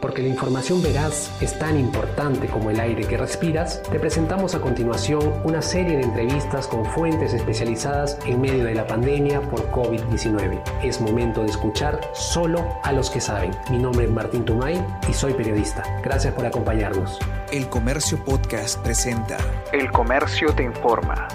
Porque la información veraz es tan importante como el aire que respiras, te presentamos a continuación una serie de entrevistas con fuentes especializadas en medio de la pandemia por COVID-19. Es momento de escuchar solo a los que saben. Mi nombre es Martín Tumay y soy periodista. Gracias por acompañarnos. El Comercio Podcast presenta El Comercio te informa.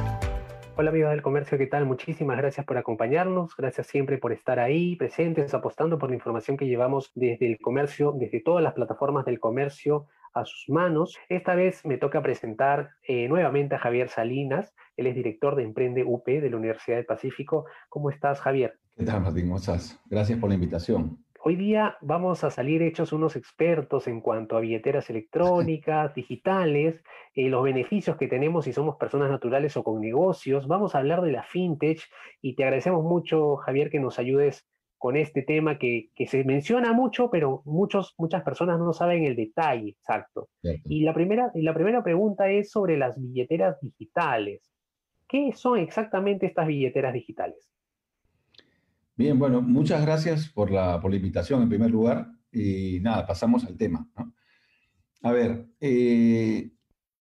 Hola amigos del comercio, ¿qué tal? Muchísimas gracias por acompañarnos, gracias siempre por estar ahí presentes, apostando por la información que llevamos desde el comercio, desde todas las plataformas del comercio a sus manos. Esta vez me toca presentar eh, nuevamente a Javier Salinas, él es director de Emprende UP de la Universidad del Pacífico. ¿Cómo estás, Javier? ¿Qué tal, Martín? ¿Cómo estás? Gracias por la invitación. Hoy día vamos a salir hechos unos expertos en cuanto a billeteras electrónicas, digitales, eh, los beneficios que tenemos si somos personas naturales o con negocios. Vamos a hablar de la fintech y te agradecemos mucho, Javier, que nos ayudes con este tema que, se menciona mucho, pero muchos, muchas personas no saben el detalle exacto. Y la, primera, la primera pregunta es sobre las billeteras digitales. ¿Qué son exactamente estas billeteras digitales? Bien, bueno, muchas gracias por la, por la invitación en primer lugar. Y nada, pasamos al tema. A ver, eh,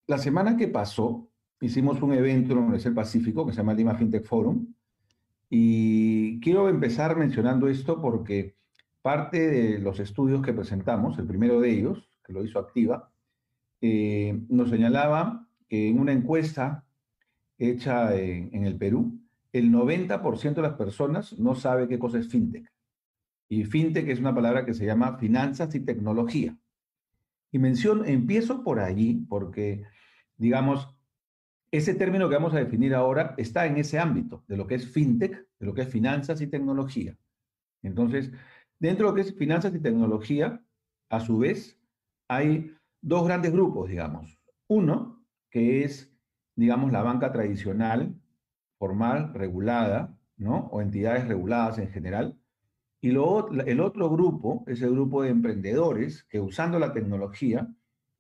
la semana que pasó hicimos un evento en la Universidad Pacífico que se llama Lima FinTech Forum. Y quiero empezar mencionando esto porque parte de los estudios que presentamos, el primero de ellos, que lo hizo Activa, eh, nos señalaba que en una encuesta hecha en el Perú, el 90% de las personas no sabe qué cosa es fintech. Y fintech es una palabra que se llama finanzas y tecnología. Y menciono, empiezo por allí porque, digamos, ese término que vamos a definir ahora está en ese ámbito de lo que es fintech, de lo que es finanzas y tecnología. Entonces, dentro de lo que es finanzas y tecnología, a su vez, hay dos grandes grupos, digamos. Uno, que es, digamos, la banca tradicional, formal, regulada, ¿no? O entidades reguladas en general. Y lo, el otro grupo es el grupo de emprendedores que usando la tecnología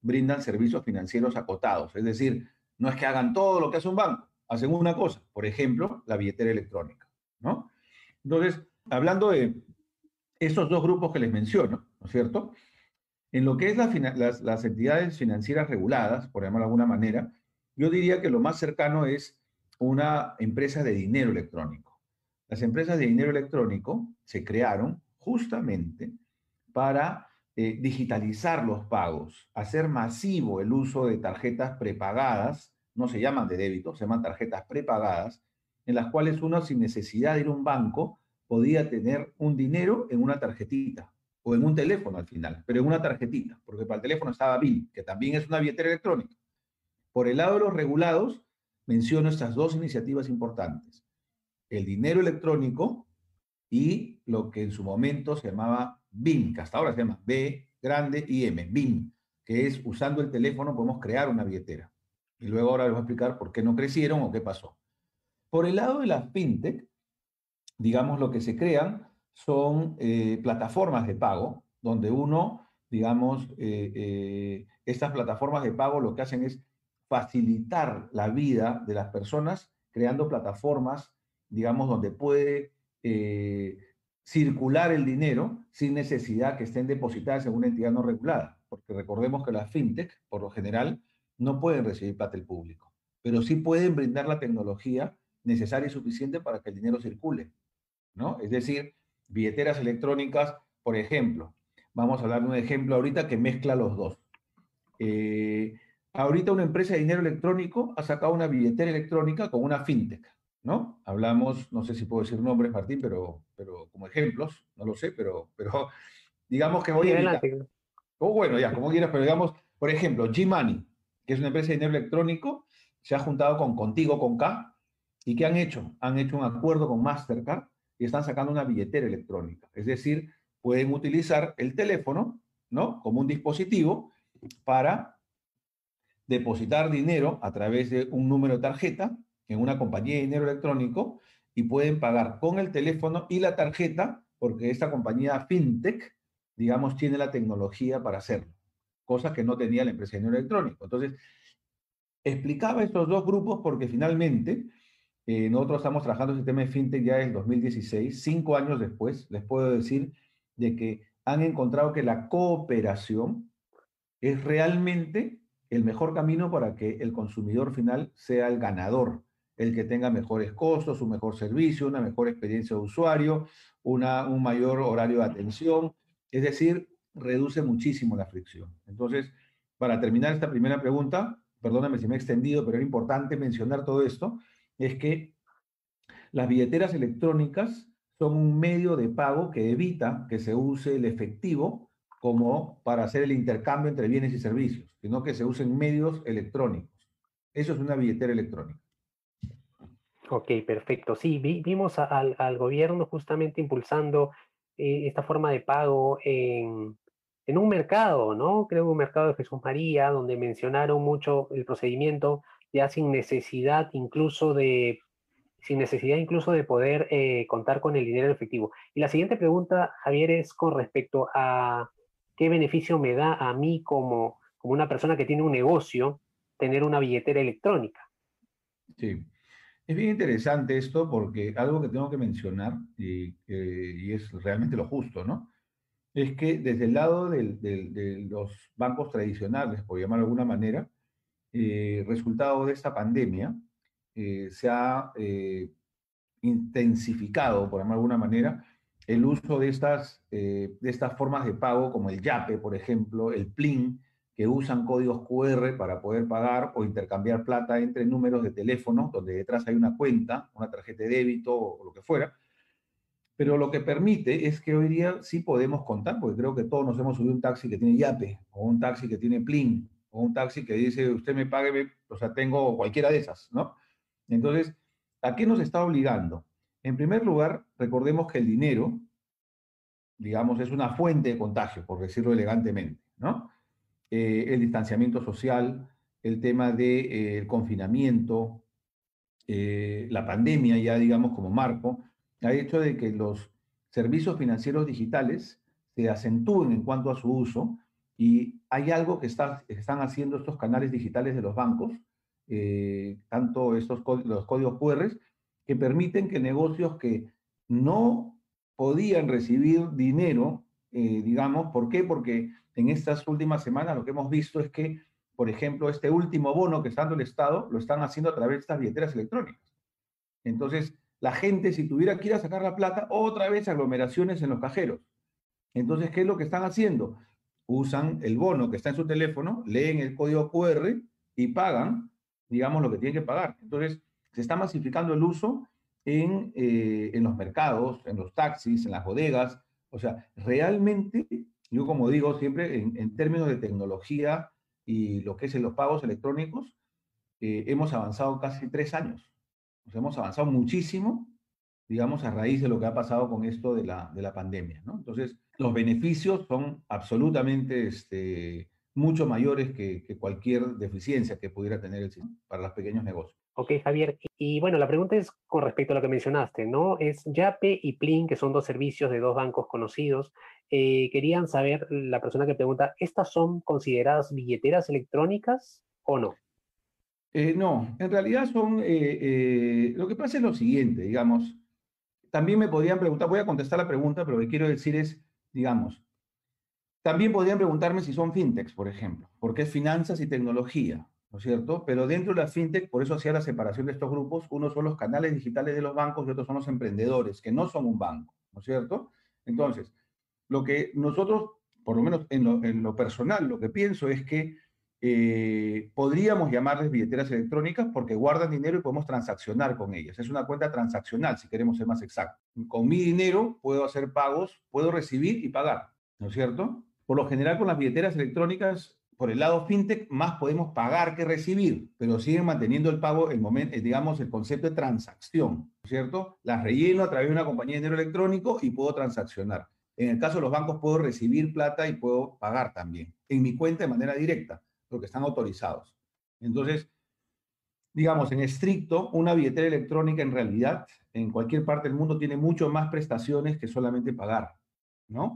brindan servicios financieros acotados. Es decir, no es que hagan todo lo que hace un banco, hacen una cosa, por ejemplo, la billetera electrónica, ¿no? Entonces, hablando de esos dos grupos que les menciono, ¿no es cierto? En lo que es las, las entidades financieras reguladas, por llamarlo de alguna manera, yo diría que lo más cercano es una empresa de dinero electrónico. Las empresas de dinero electrónico se crearon justamente para eh, digitalizar los pagos, hacer masivo el uso de tarjetas prepagadas, no se llaman de débito, se llaman tarjetas prepagadas, en las cuales uno sin necesidad de ir a un banco podía tener un dinero en una tarjetita o en un teléfono al final, pero en una tarjetita, porque para el teléfono estaba BIL, que también es una billetera electrónica. Por el lado de los regulados, menciono estas dos iniciativas importantes. El dinero electrónico y lo que en su momento se llamaba BIM, que hasta ahora se llama B grande y M, BIM, que es usando el teléfono podemos crear una billetera. Y luego ahora les voy a explicar por qué no crecieron o qué pasó. Por el lado de las fintech, digamos, lo que se crean son eh, plataformas de pago, donde uno, digamos, eh, eh, estas plataformas de pago lo que hacen es facilitar la vida de las personas creando plataformas, digamos, donde puede eh, circular el dinero sin necesidad que estén depositadas en una entidad no regulada. Porque recordemos que las fintech, por lo general, no pueden recibir plata del público, pero sí pueden brindar la tecnología necesaria y suficiente para que el dinero circule. ¿no? Es decir, billeteras electrónicas, por ejemplo. Vamos a hablar de un ejemplo ahorita que mezcla los dos. Eh, Ahorita una empresa de dinero electrónico ha sacado una billetera electrónica con una fintech, ¿no? Hablamos, no sé si puedo decir nombres, Martín, pero, pero como ejemplos, no lo sé, pero, pero digamos que voy a... Oh, bueno, ya, como quieras, pero digamos, por ejemplo, G-Money, que es una empresa de dinero electrónico, se ha juntado con Contigo, con K, ¿y qué han hecho? Han hecho un acuerdo con Mastercard y están sacando una billetera electrónica. Es decir, pueden utilizar el teléfono, ¿no? Como un dispositivo para depositar dinero a través de un número de tarjeta en una compañía de dinero electrónico y pueden pagar con el teléfono y la tarjeta porque esta compañía fintech, digamos, tiene la tecnología para hacerlo, cosa que no tenía la empresa de dinero electrónico. Entonces, explicaba estos dos grupos porque finalmente eh, nosotros estamos trabajando el sistema de fintech ya en 2016, cinco años después, les puedo decir de que han encontrado que la cooperación es realmente el mejor camino para que el consumidor final sea el ganador, el que tenga mejores costos, un mejor servicio, una mejor experiencia de usuario, una, un mayor horario de atención, es decir, reduce muchísimo la fricción. Entonces, para terminar esta primera pregunta, perdóname si me he extendido, pero es importante mencionar todo esto, es que las billeteras electrónicas son un medio de pago que evita que se use el efectivo como para hacer el intercambio entre bienes y servicios, sino que se usen medios electrónicos. Eso es una billetera electrónica. Ok, perfecto. Sí, vimos al, gobierno justamente impulsando eh, esta forma de pago en, en un mercado, ¿no? Creo que un mercado de Jesús María, donde mencionaron mucho el procedimiento ya sin necesidad incluso de sin necesidad incluso de poder eh, contar con el dinero efectivo. Y la siguiente pregunta, Javier, es con respecto a qué beneficio me da a mí como, como una persona que tiene un negocio tener una billetera electrónica. Sí, es bien interesante esto porque algo que tengo que mencionar, y, eh, y es realmente lo justo, ¿no? es que desde el lado de los bancos tradicionales, por llamarlo de alguna manera, eh, resultado de esta pandemia, eh, se ha eh, intensificado, por llamarlo de alguna manera, el uso de estas, de estas formas de pago como el YAPE, por ejemplo, el PLIN, que usan códigos QR para poder pagar o intercambiar plata entre números de teléfono, donde detrás hay una cuenta, una tarjeta de débito o lo que fuera, pero lo que permite es que hoy día sí podemos contar, porque creo que todos nos hemos subido un taxi que tiene YAPE, o un taxi que tiene PLIN, o un taxi que dice, usted me pague, o sea, tengo cualquiera de esas, ¿no? Entonces, ¿a qué nos está obligando? En primer lugar, recordemos que el dinero, digamos, es una fuente de contagio, por decirlo elegantemente, ¿no? Eh, el distanciamiento social, el tema del de, eh, confinamiento, eh, la pandemia ya, digamos, como marco, ha hecho de que los servicios financieros digitales se acentúen en cuanto a su uso y hay algo que están haciendo estos canales digitales de los bancos, tanto estos los códigos QR, que permiten que negocios que no podían recibir dinero, eh, digamos, ¿por qué? Porque en estas últimas semanas lo que hemos visto es que, por ejemplo, este último bono que está dando el Estado lo están haciendo a través de estas billeteras electrónicas. Entonces, la gente, si tuviera que ir a sacar la plata, otra vez aglomeraciones en los cajeros. Entonces, ¿qué es lo que están haciendo? Usan el bono que está en su teléfono, leen el código QR y pagan, digamos, lo que tienen que pagar. Entonces, se está masificando el uso en, eh, en los mercados, en los taxis, en las bodegas. O sea, realmente, yo como digo siempre, en, términos de tecnología y lo que es en los pagos electrónicos, eh, hemos avanzado casi tres años. Nos hemos avanzado muchísimo, digamos, a raíz de lo que ha pasado con esto de la, de la pandemia. Entonces, los beneficios son absolutamente este, mucho mayores que, cualquier deficiencia que pudiera tener el sistema para los pequeños negocios. Ok, Javier. Y bueno, la pregunta es con respecto a lo que mencionaste, ¿no? Es Yape y Plin, que son dos servicios de dos bancos conocidos. Eh, querían saber, la persona que pregunta, ¿estas son consideradas billeteras electrónicas o no? Eh, no, en realidad son, eh, eh, lo que pasa es lo siguiente, digamos, también me podrían preguntar, voy a contestar la pregunta, pero lo que quiero decir es, digamos, también podrían preguntarme si son fintechs, por ejemplo, porque es finanzas y tecnología, ¿no es cierto? Pero dentro de la fintech, por eso hacía la separación de estos grupos, unos son los canales digitales de los bancos y otros son los emprendedores, que no son un banco, ¿no es cierto? Entonces, lo que nosotros, por lo menos en lo, en lo personal, lo que pienso es que eh, podríamos llamarles billeteras electrónicas porque guardan dinero y podemos transaccionar con ellas. Es una cuenta transaccional, si queremos ser más exactos. Con mi dinero puedo hacer pagos, puedo recibir y pagar, ¿no es cierto? Por lo general, con las billeteras electrónicas, por el lado fintech, más podemos pagar que recibir, pero siguen manteniendo el pago, el eh, digamos, el concepto de transacción, ¿no es cierto? Las relleno a través de una compañía de dinero electrónico y puedo transaccionar. En el caso de los bancos, puedo recibir plata y puedo pagar también en mi cuenta de manera directa porque están autorizados. Entonces, digamos, en estricto, una billetera electrónica en realidad en cualquier parte del mundo tiene mucho más prestaciones que solamente pagar,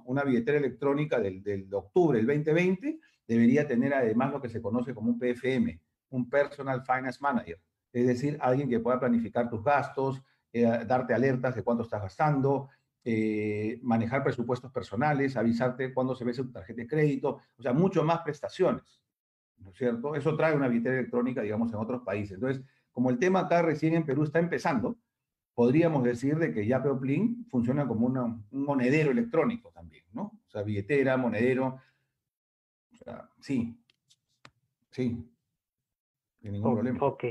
Una billetera electrónica del, del de octubre del 2020 debería tener además lo que se conoce como un PFM, un Personal Finance Manager, es decir, alguien que pueda planificar tus gastos, eh, darte alertas de cuánto estás gastando, eh, manejar presupuestos personales, avisarte cuándo se vence tu tarjeta de crédito, o sea, mucho más prestaciones, ¿no es cierto? Eso trae una billetera electrónica, digamos, en otros países. Entonces, como el tema acá recién en Perú está empezando, podríamos decir de que ya Plin funciona como un monedero electrónico también, ¿no? O sea, billetera, monedero, o sea, sí, sí, sin ningún problema. Ok.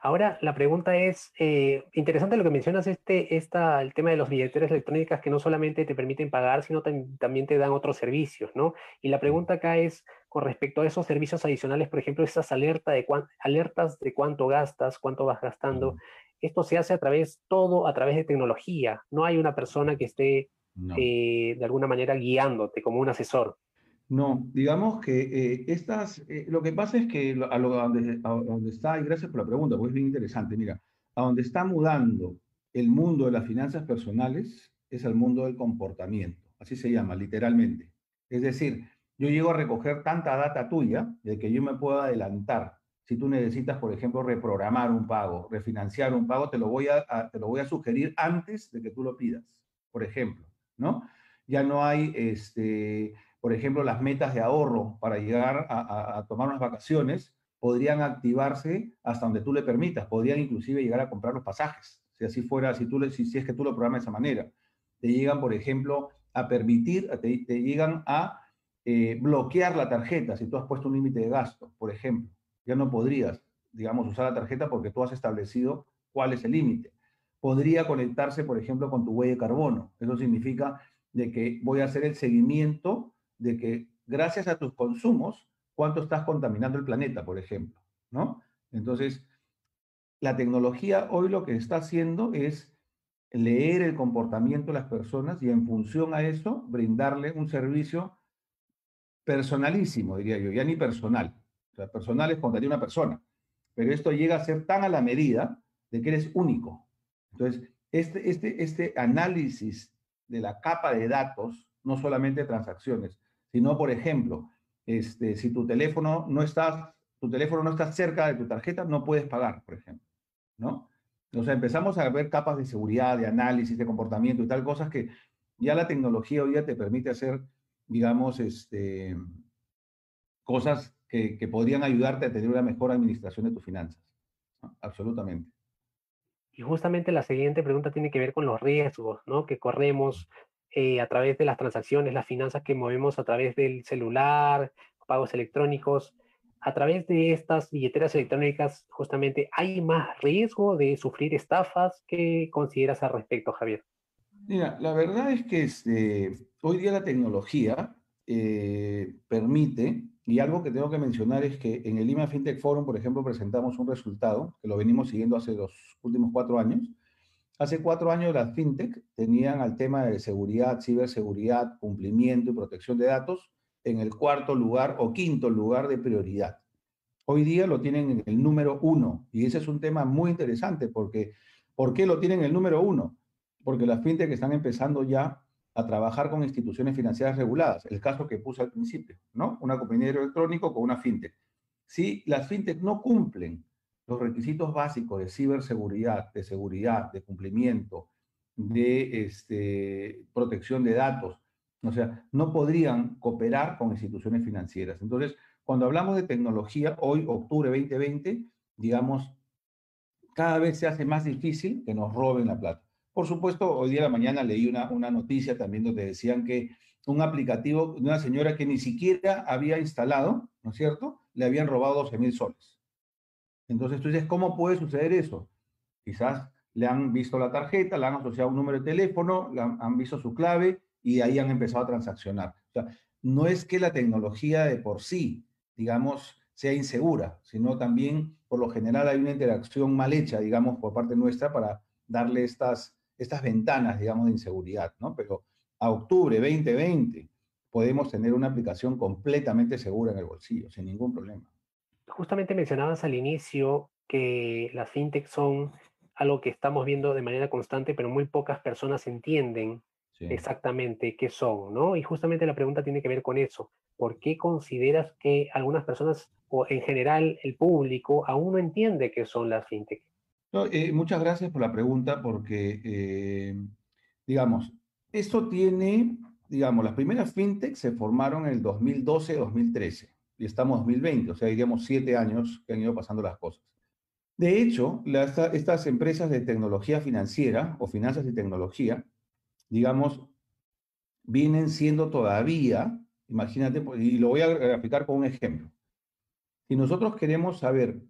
Ahora, la pregunta es, eh, interesante lo que mencionas, este, esta, el tema de las billeteras electrónicas que no solamente te permiten pagar, sino también te dan otros servicios, ¿no? Y la pregunta acá es, con respecto a esos servicios adicionales, por ejemplo, esas alerta de alertas de cuánto gastas, cuánto vas gastando, esto se hace a través, todo a través de tecnología, no hay una persona que esté eh, de alguna manera guiándote como un asesor. No, digamos que eh, estas, eh, lo que pasa es que a, lo, donde, está, y gracias por la pregunta, porque es bien interesante, mira, a donde está mudando el mundo de las finanzas personales es el mundo del comportamiento, así se llama, literalmente. Es decir, yo llego a recoger tanta data tuya de que yo me puedo adelantar. Si tú necesitas, por ejemplo, reprogramar un pago, refinanciar un pago, te lo voy a, te lo voy a sugerir antes de que tú lo pidas, por ejemplo, ¿no? Ya no hay, este, por ejemplo, las metas de ahorro para llegar a, tomar unas vacaciones, podrían activarse hasta donde tú le permitas, podrían inclusive llegar a comprar los pasajes, si así fuera, si, tú si, si es que tú lo programas de esa manera. Te llegan, por ejemplo, a permitir, te, te llegan a eh, bloquear la tarjeta si tú has puesto un límite de gasto, por ejemplo. Ya no podrías, digamos, usar la tarjeta porque tú has establecido cuál es el límite. Podría conectarse, por ejemplo, con tu huella de carbono. Eso significa de que voy a hacer el seguimiento de que gracias a tus consumos, cuánto estás contaminando el planeta, por ejemplo, ¿no? Entonces, la tecnología hoy lo que está haciendo es leer el comportamiento de las personas y en función a eso brindarle un servicio personalísimo, diría yo, ya ni personal. Sea, personal es contaría una persona, pero esto llega a ser tan a la medida de que eres único. Entonces, este, este, este análisis de la capa de datos, no solamente transacciones, sino, por ejemplo, este, si tu teléfono no está, tu teléfono no está cerca de tu tarjeta, no puedes pagar, por ejemplo, ¿no? O sea, empezamos a ver capas de seguridad, de análisis, de comportamiento y tal, cosas que ya la tecnología hoy día te permite hacer, digamos, este, cosas que, que podrían ayudarte a tener una mejor administración de tus finanzas. Absolutamente. Y justamente la siguiente pregunta tiene que ver con los riesgos ¿no? que corremos eh, a través de las transacciones, las finanzas que movemos a través del celular, pagos electrónicos, a través de estas billeteras electrónicas, justamente, ¿hay más riesgo de sufrir estafas? ¿Qué consideras al respecto, Javier? Mira, la verdad es que este, hoy día la tecnología eh, permite, y algo que tengo que mencionar es que en el Lima FinTech Forum, por ejemplo, presentamos un resultado que lo venimos siguiendo hace los últimos cuatro años, Hace cuatro años las fintech tenían al tema de seguridad, ciberseguridad, cumplimiento y protección de datos en el cuarto lugar o quinto lugar de prioridad. Hoy día lo tienen en el número uno y ese es un tema muy interesante porque ¿por qué lo tienen en el número uno? Porque las fintech están empezando ya a trabajar con instituciones financieras reguladas, el caso que puse al principio, ¿no? Una compañía electrónico con una fintech. Si las fintech no cumplen los requisitos básicos de ciberseguridad, de seguridad, de cumplimiento, de este, protección de datos, o sea, no podrían cooperar con instituciones financieras. Entonces, cuando hablamos de tecnología, hoy, octubre 2020, digamos, cada vez se hace más difícil que nos roben la plata. Por supuesto, hoy día de la mañana leí una, una noticia también donde decían que un aplicativo de una señora que ni siquiera había instalado, ¿no es cierto? Le habían robado 12 mil soles. Entonces tú dices, ¿cómo puede suceder eso? Quizás le han visto la tarjeta, le han asociado un número de teléfono, le han, visto su clave y ahí han empezado a transaccionar. O sea, no es que la tecnología de por sí, digamos, sea insegura, sino también, por lo general, hay una interacción mal hecha, digamos, por parte nuestra para darle estas, estas ventanas, digamos, de inseguridad, ¿no? Pero a octubre 2020 podemos tener una aplicación completamente segura en el bolsillo, sin ningún problema justamente mencionabas al inicio que las fintech son algo que estamos viendo de manera constante, pero muy pocas personas entienden exactamente qué son, ¿no? Y justamente la pregunta tiene que ver con eso. ¿Por qué consideras que algunas personas, o en general el público, aún no entiende qué son las fintech? Eh, muchas gracias por la pregunta, porque, eh, digamos, esto tiene, digamos, las primeras fintech se formaron en el 2012-2013 y estamos en 2020, o sea, diríamos siete años que han ido pasando las cosas. De hecho, estas empresas de tecnología financiera o finanzas y tecnología, digamos, vienen siendo todavía, imagínate, y lo voy a graficar con un ejemplo. Si nosotros queremos saber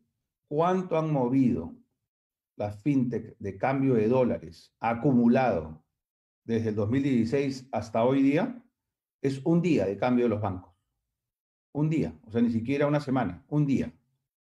cuánto han movido las fintech de cambio de dólares acumulado desde el 2016 hasta hoy día, es un día de cambio de los bancos. Un día, o sea, ni siquiera una semana, un día.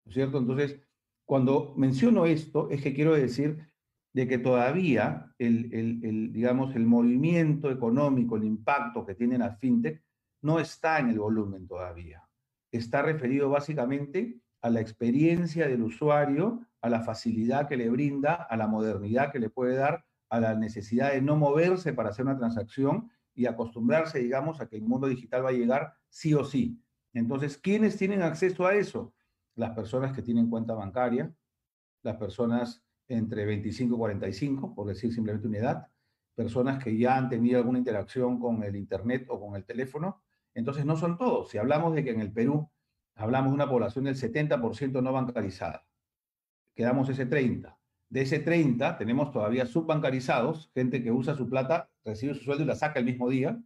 ¿No es cierto? Entonces, cuando menciono esto, es que quiero decir de que todavía el, el, digamos, el movimiento económico, el impacto que tiene la fintech, no está en el volumen todavía. Está referido básicamente a la experiencia del usuario, a la facilidad que le brinda, a la modernidad que le puede dar, a la necesidad de no moverse para hacer una transacción y acostumbrarse, digamos, a que el mundo digital va a llegar sí o sí. Entonces, ¿quiénes tienen acceso a eso? Las personas que tienen cuenta bancaria, las personas entre 25 y 45, por decir simplemente una edad, personas que ya han tenido alguna interacción con el Internet o con el teléfono. Entonces, no son todos. Si hablamos de que en el Perú hablamos de una población del 70% no bancarizada, quedamos ese 30. De ese 30 tenemos todavía subbancarizados, gente que usa su plata, recibe su sueldo y la saca el mismo día,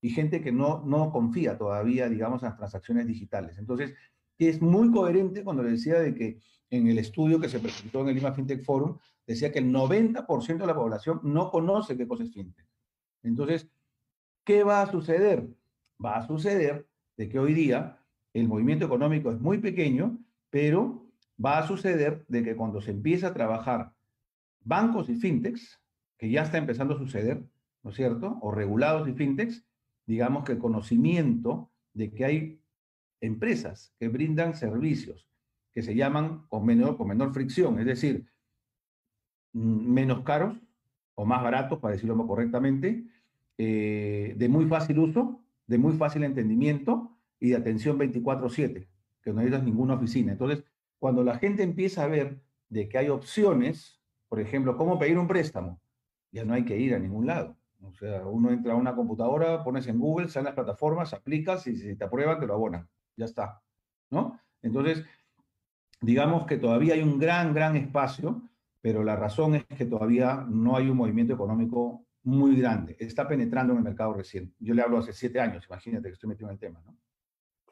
y gente que no, no confía todavía, digamos, en las transacciones digitales. Entonces, es muy coherente cuando le decía de que en el estudio que se presentó en el Lima FinTech Forum, decía que el 90% de la población no conoce qué cosa es FinTech. Entonces, ¿qué va a suceder? Va a suceder de que hoy día el movimiento económico es muy pequeño, pero va a suceder de que cuando se empieza a trabajar bancos y fintechs, que ya está empezando a suceder, ¿no es cierto? O regulados y fintechs, digamos que el conocimiento de que hay empresas que brindan servicios que se llaman con menor, fricción, es decir, menos caros o más baratos, para decirlo correctamente, eh, de muy fácil uso, de muy fácil entendimiento y de atención 24/7, que no necesitas ninguna oficina. Entonces, cuando la gente empieza a ver de que hay opciones, por ejemplo, cómo pedir un préstamo, ya no hay que ir a ningún lado. O sea, uno entra a una computadora, pones en Google, salen las plataformas, aplicas y si te aprueban, te lo abonan. Ya está. ¿No? Entonces, digamos que todavía hay un gran, gran espacio, pero la razón es que todavía no hay un movimiento económico muy grande. Está penetrando en el mercado recién. Yo le hablo hace siete años, imagínate que estoy metido en el tema, ¿no?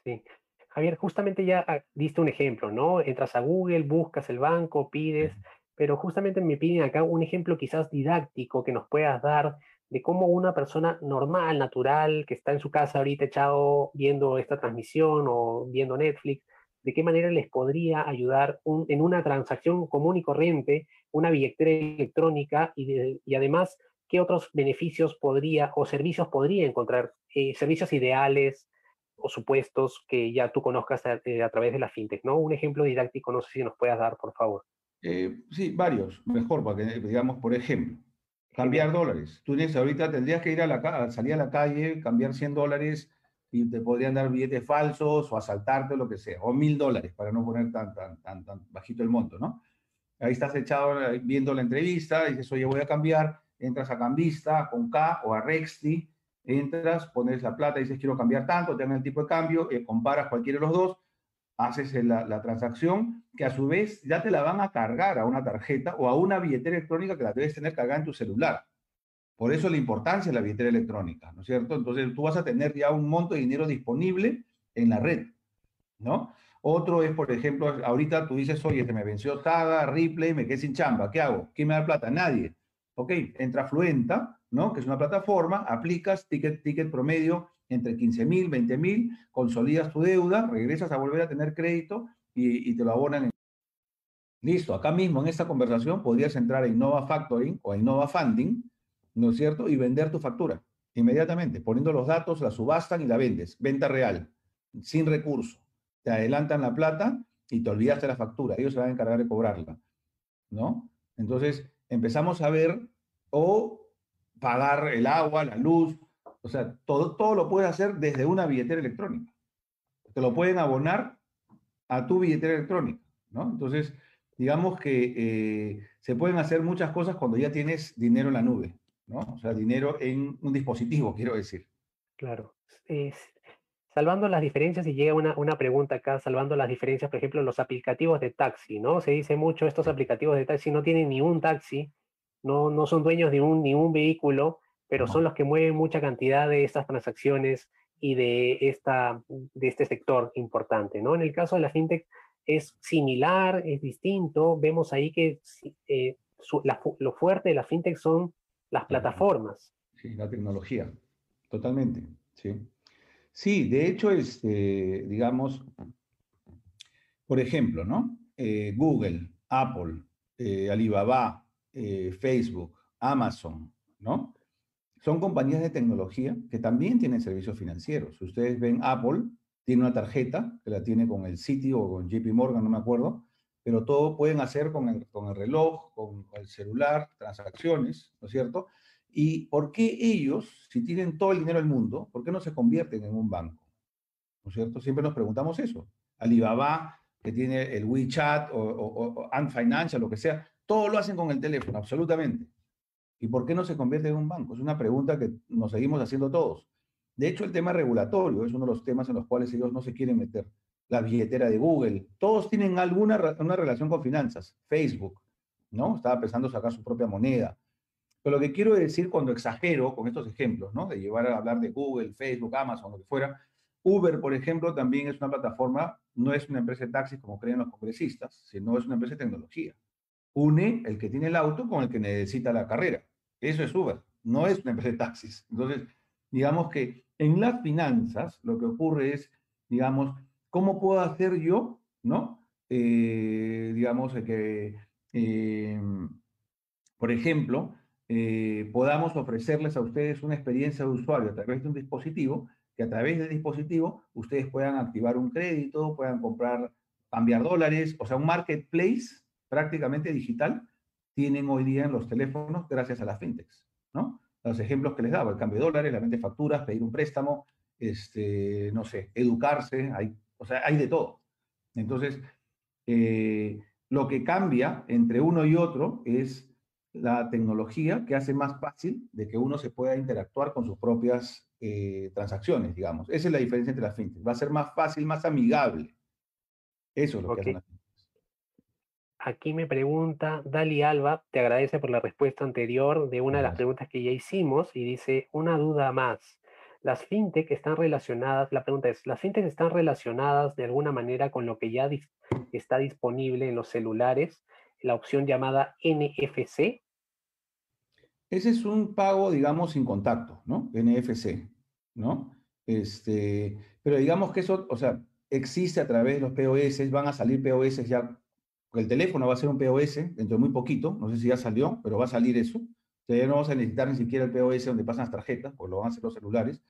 Sí. Javier, justamente ya ah, diste un ejemplo, ¿no? Entras a Google, buscas el banco, pides, pero justamente me piden acá un ejemplo quizás didáctico que nos puedas dar de cómo una persona normal, natural, que está en su casa ahorita echado viendo esta transmisión o viendo Netflix, de qué manera les podría ayudar en una transacción común y corriente, una billetera electrónica y, además qué otros beneficios podría o servicios podría encontrar, eh, servicios ideales o supuestos que ya tú conozcas eh, a, través de la fintech, ¿no? Un ejemplo didáctico, no sé si nos puedas dar, por favor. Eh, sí, varios, mejor, para que digamos, por ejemplo, Cambiar dólares. Tú tienes, ahorita tendrías que ir a la salir a la calle, cambiar 100 dólares y te podrían dar billetes falsos o asaltarte o lo que sea, o mil dólares para no poner tan, tan, tan, tan bajito el monto, ¿no? Ahí estás echado viendo la entrevista, dices, oye, voy a cambiar, entras a Cambista con K o a Rexti, entras, pones la plata, dices, quiero cambiar tanto, te el tipo de cambio, eh, comparas cualquiera de los dos, haces la, la, transacción, que a su vez ya te la van a cargar a una tarjeta o a una billetera electrónica que la debes tener cargada en tu celular. Por eso la importancia de la billetera electrónica, ¿no es cierto? Entonces tú vas a tener ya un monto de dinero disponible en la red, ¿no? Otro es, por ejemplo, ahorita tú dices, oye, se me venció Saga, Ripley, me quedé sin chamba, ¿qué hago? ¿Quién me da plata? Nadie. Ok, entra Fluenta, ¿no? Que es una plataforma, aplicas ticket, ticket promedio entre 15 mil, 20 mil, consolidas tu deuda, regresas a volver a tener crédito y, te lo abonan. En... Listo, acá mismo en esta conversación podrías entrar a Innova Factoring o a Innova Funding, ¿no es cierto? Y vender tu factura inmediatamente, poniendo los datos, la subastan y la vendes. Venta real, sin recurso. Te adelantan la plata y te olvidaste la factura. Ellos se van a encargar de cobrarla, ¿no? Entonces empezamos a ver o pagar el agua, la luz, o sea, todo, todo lo puedes hacer desde una billetera electrónica. Te lo pueden abonar a tu billetera electrónica, ¿no? Entonces, digamos que eh, se pueden hacer muchas cosas cuando ya tienes dinero en la nube, ¿no? O sea, dinero en un dispositivo, quiero decir. Claro. salvando las diferencias, y llega una, una, pregunta acá, salvando las diferencias, por ejemplo, los aplicativos de taxi, ¿no? Se dice mucho, estos aplicativos de taxi no tienen ni un taxi, no, no son dueños de un, ni un vehículo, pero son los que mueven mucha cantidad de estas transacciones y de, esta, de este sector importante, ¿no? En el caso de la fintech es similar, es distinto, vemos ahí que eh, lo fuerte de la fintech son las plataformas. Sí, la tecnología, totalmente, sí. Sí, de hecho, este, digamos, por ejemplo, ¿no? Eh, Google, Apple, eh, Alibaba, Facebook, Amazon, ¿no? son compañías de tecnología que también tienen servicios financieros. Ustedes ven Apple, tiene una tarjeta que la tiene con el Citi o con JP Morgan, no me acuerdo, pero todo pueden hacer con el, con el reloj, con el celular, transacciones, ¿no es cierto? ¿Y por qué ellos, si tienen todo el dinero del mundo, por qué no se convierten en un banco? ¿No es cierto? Siempre nos preguntamos eso. Alibaba, que tiene el WeChat o, o, o Financial, lo que sea, todo lo hacen con el teléfono, absolutamente. ¿Y por qué no se convierte en un banco? Es una pregunta que nos seguimos haciendo todos. De hecho, el tema regulatorio es uno de los temas en los cuales ellos no se quieren meter. La billetera de Google, todos tienen alguna una relación con finanzas. Facebook, ¿no? Estaba pensando sacar su propia moneda. Pero lo que quiero decir cuando exagero con estos ejemplos, ¿no? De llevar a hablar de Google, Facebook, Amazon, lo que fuera. Uber, por ejemplo, también es una plataforma, no es una empresa de taxis como creen los congresistas, sino es una empresa de tecnología. Une el que tiene el auto con el que necesita la carrera. Eso es Uber, no es una empresa de taxis. Entonces, digamos que en las finanzas lo que ocurre es, digamos, ¿cómo puedo hacer yo, no? Eh, digamos, que, em, por ejemplo, eh, podamos ofrecerles a ustedes una experiencia de usuario a través de un dispositivo, que a través del dispositivo ustedes puedan activar un crédito, puedan comprar, cambiar dólares, o sea, un marketplace prácticamente digital tienen hoy día en los teléfonos gracias a las fintechs, ¿no? Los ejemplos que les daba, el cambio de dólares, la venta de facturas, pedir un préstamo, este, no sé, educarse, hay, o sea, hay de todo. Entonces, eh, lo que cambia entre uno y otro es la tecnología que hace más fácil de que uno se pueda interactuar con sus propias eh, transacciones, digamos. Esa es la diferencia entre las fintechs. Va a ser más fácil, más amigable. Eso es lo que hace las Aquí me pregunta Dali Alba, te agradece por la respuesta anterior de una de las preguntas que ya hicimos y dice, una duda más. Las fintech están relacionadas, la pregunta es, ¿las fintech están relacionadas de alguna manera con lo que ya está disponible en los celulares, la opción llamada NFC? Ese es un pago, digamos, sin contacto, ¿no? NFC, ¿no? Este, pero digamos que eso, o sea, existe a través de los POS, van a salir POS ya el teléfono va a ser un POS dentro de muy poquito, no sé si ya salió, pero va a salir eso. O ya no vamos a necesitar ni siquiera el POS donde pasan las tarjetas, pues lo van a hacer los celulares.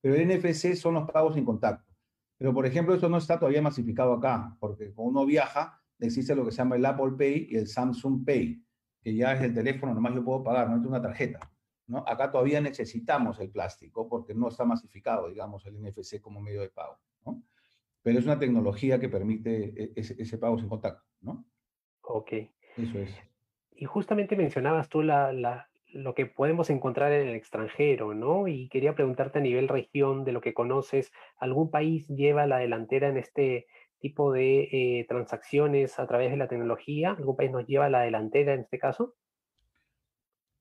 Pero el NFC son los pagos sin contacto. Pero, por ejemplo, eso no está todavía masificado acá, porque cuando uno viaja, existe lo que se llama el Apple Pay y el Samsung Pay, que ya es el teléfono, nomás yo puedo pagar, no es una tarjeta. ¿no? Acá todavía necesitamos el plástico porque no está masificado, digamos, el NFC como medio de pago. ¿no? Pero es una tecnología que permite e, ese pago sin contacto. ¿no? Ok. Eso es. Y justamente mencionabas tú la, la, lo que podemos encontrar en el extranjero, ¿no? Y quería preguntarte a nivel región, de lo que conoces, ¿algún país lleva la delantera en este tipo de eh, transacciones a través de la tecnología? ¿Algún país nos lleva la delantera en este caso?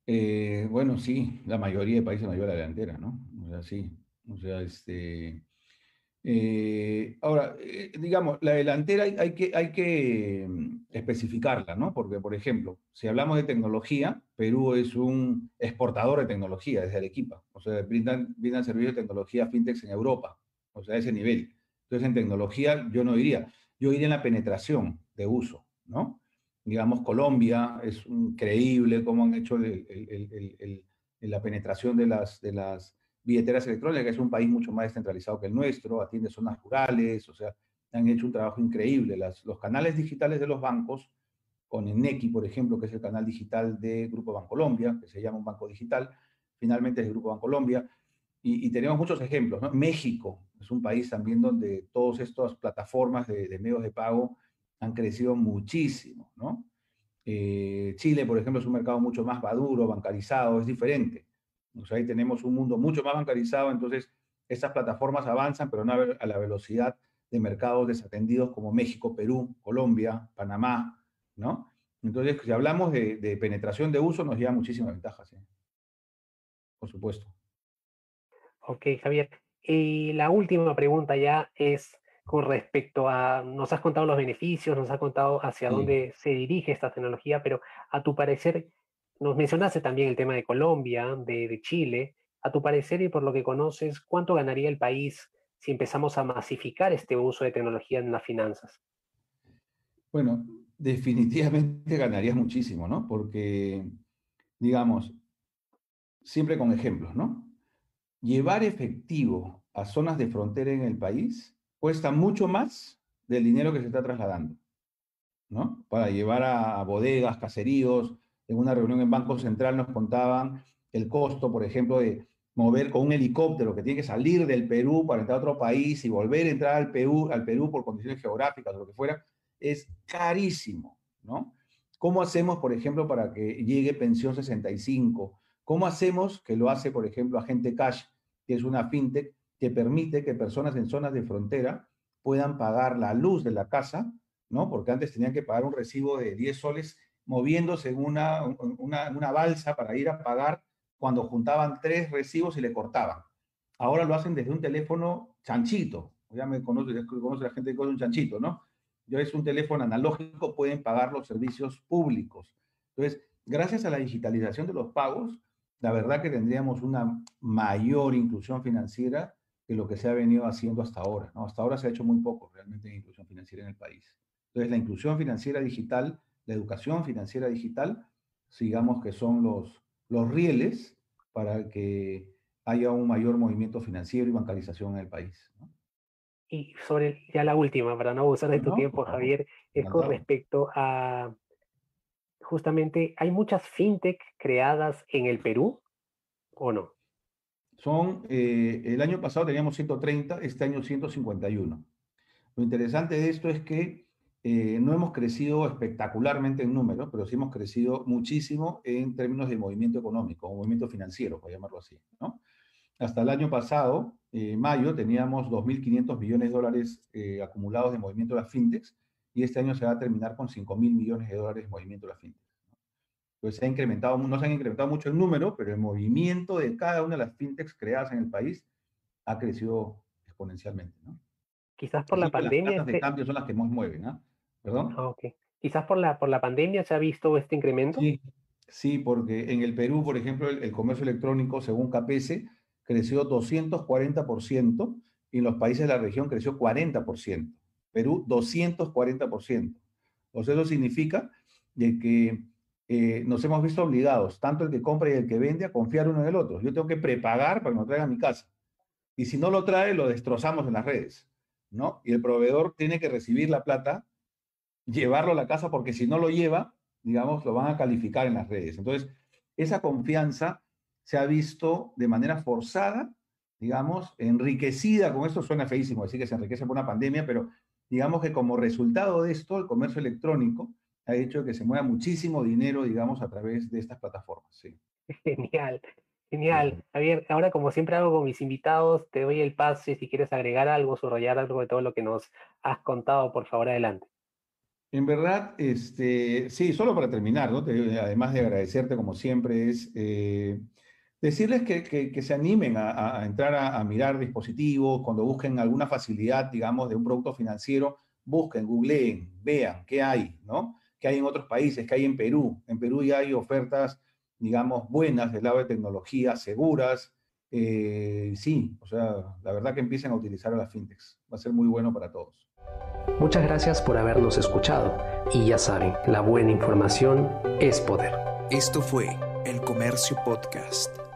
Eh, bueno, sí, la mayoría de países nos lleva la delantera, ¿no? O sea, sí. O sea, este, eh, ahora, eh, digamos, la delantera hay, que, mm, especificarla, ¿no? Porque, por ejemplo, si hablamos de tecnología, Perú es un exportador de tecnología desde Arequipa. O sea, brindan, brindan servicios de tecnología fintech en Europa. O sea, a ese nivel. Entonces, en tecnología yo no diría. Yo iría en la penetración de uso, ¿no? Digamos, Colombia es increíble cómo han hecho la penetración de las, de las billeteras electrónicas, es un país mucho más descentralizado que el nuestro, atiende zonas rurales, o sea, han hecho un trabajo increíble. Las, los canales digitales de los bancos, con Enequi, por ejemplo, que es el canal digital de Grupo Bancolombia, que se llama un banco digital, finalmente es el Grupo Bancolombia, y, y tenemos muchos ejemplos. ¿no? México es un país también donde todas estas plataformas de, de medios de pago han crecido muchísimo, ¿no? Eh, Chile, por ejemplo, es un mercado mucho más maduro, bancarizado, es diferente. Sea, ahí tenemos un mundo mucho más bancarizado, entonces estas plataformas avanzan, pero no a la velocidad de mercados desatendidos como México, Perú, Colombia, Panamá, ¿no? Entonces, si hablamos de, penetración de uso, nos lleva muchísimas ventajas, ¿eh? por supuesto. Ok, Javier. Y la última pregunta ya es con respecto a, nos has contado los beneficios, nos has contado hacia dónde se dirige esta tecnología, pero a tu parecer, nos mencionaste también el tema de Colombia, de, Chile, a tu parecer y por lo que conoces, ¿cuánto ganaría el país si empezamos a masificar este uso de tecnología en las finanzas? Bueno, definitivamente ganarías muchísimo, ¿no? Porque, digamos, siempre con ejemplos, ¿no? Llevar efectivo a zonas de frontera en el país cuesta mucho más del dinero que se está trasladando, ¿no? Para llevar a bodegas, caseríos, en una reunión en Banco Central nos contaban el costo, por ejemplo, de mover con un helicóptero que tiene que salir del Perú para entrar a otro país y volver a entrar al Perú, al Perú por condiciones geográficas o lo que fuera, es carísimo, ¿no? ¿Cómo hacemos, por ejemplo, para que llegue pensión 65? ¿Cómo hacemos, que lo hace, por ejemplo, Agente Cash, que es una fintech que permite que personas en zonas de frontera puedan pagar la luz de la casa, ¿no? Porque antes tenían que pagar un recibo de 10 soles moviéndose en una, una, balsa para ir a pagar cuando juntaban tres recibos y le cortaban. Ahora lo hacen desde un teléfono chanchito. Ya me conoce, conoce la gente que conoce un chanchito, ¿no? Ya es un teléfono analógico, pueden pagar los servicios públicos. Entonces, gracias a la digitalización de los pagos, la verdad que tendríamos una mayor inclusión financiera que lo que se ha venido haciendo hasta ahora. ¿no? Hasta ahora se ha hecho muy poco realmente en inclusión financiera en el país. Entonces, la inclusión financiera digital la educación financiera digital, digamos que son los, los rieles para que haya un mayor movimiento financiero y bancarización en el país. Y sobre ya la última, para no abusar de tu tiempo, Javier, es con respecto a, justamente, ¿hay muchas fintech creadas en el Perú o no? Son, eh, el año pasado teníamos 130, este año 151. Lo interesante de esto es que eh, no hemos crecido espectacularmente en números, pero sí hemos crecido muchísimo en términos de movimiento económico, o movimiento financiero, por llamarlo así. ¿no? Hasta el año pasado, eh, mayo, teníamos 2.500 millones de dólares eh, acumulados de movimiento de las fintechs, y este año se va a terminar con 5.000 millones de dólares de movimiento de las fintechs. Entonces, se ha incrementado, no se han incrementado mucho el número, pero el movimiento de cada una de las fintechs creadas en el país ha crecido exponencialmente. ¿no? Quizás por la pandemia. Las tasas de este cambio son las que más mueven. ¿no? ¿Perdón? Ah, Quizás por la, por la pandemia se ha visto este incremento. Sí, sí porque en el Perú, por ejemplo, el, comercio electrónico, según CAPESE, creció 240% y en los países de la región creció 40%. Perú, 240%. O sea, eso significa de que eh, nos hemos visto obligados, tanto el que compra y el que vende, a confiar uno en el otro. Yo tengo que prepagar para que me lo traiga a mi casa. Y si no lo trae, lo destrozamos en las redes. ¿No? Y el proveedor tiene que recibir la plata llevarlo a la casa porque si no lo lleva, digamos, lo van a calificar en las redes. Entonces, esa confianza se ha visto de manera forzada, digamos, enriquecida, con esto suena feísimo decir que se enriquece por una pandemia, pero digamos que como resultado de esto, el comercio electrónico ha hecho que se mueva muchísimo dinero, digamos, a través de estas plataformas. Sí. Genial, genial. Javier, ahora como siempre hago con mis invitados, te doy el pase si quieres agregar algo, subrayar algo de todo lo que nos has contado, por favor, adelante. En verdad, este, sí, solo para terminar, ¿no? además de agradecerte como siempre, es eh, decirles que, se animen a, entrar a, mirar dispositivos, cuando busquen alguna facilidad, digamos, de un producto financiero, busquen, googleen, vean qué hay, ¿no? ¿Qué hay en otros países? ¿Qué hay en Perú? En Perú ya hay ofertas, digamos, buenas del lado de tecnología, seguras. Eh, sí, o sea, la verdad que empiecen a utilizar a las fintechs. Va a ser muy bueno para todos. Muchas gracias por habernos escuchado y ya saben, la buena información es poder. Esto fue El Comercio Podcast.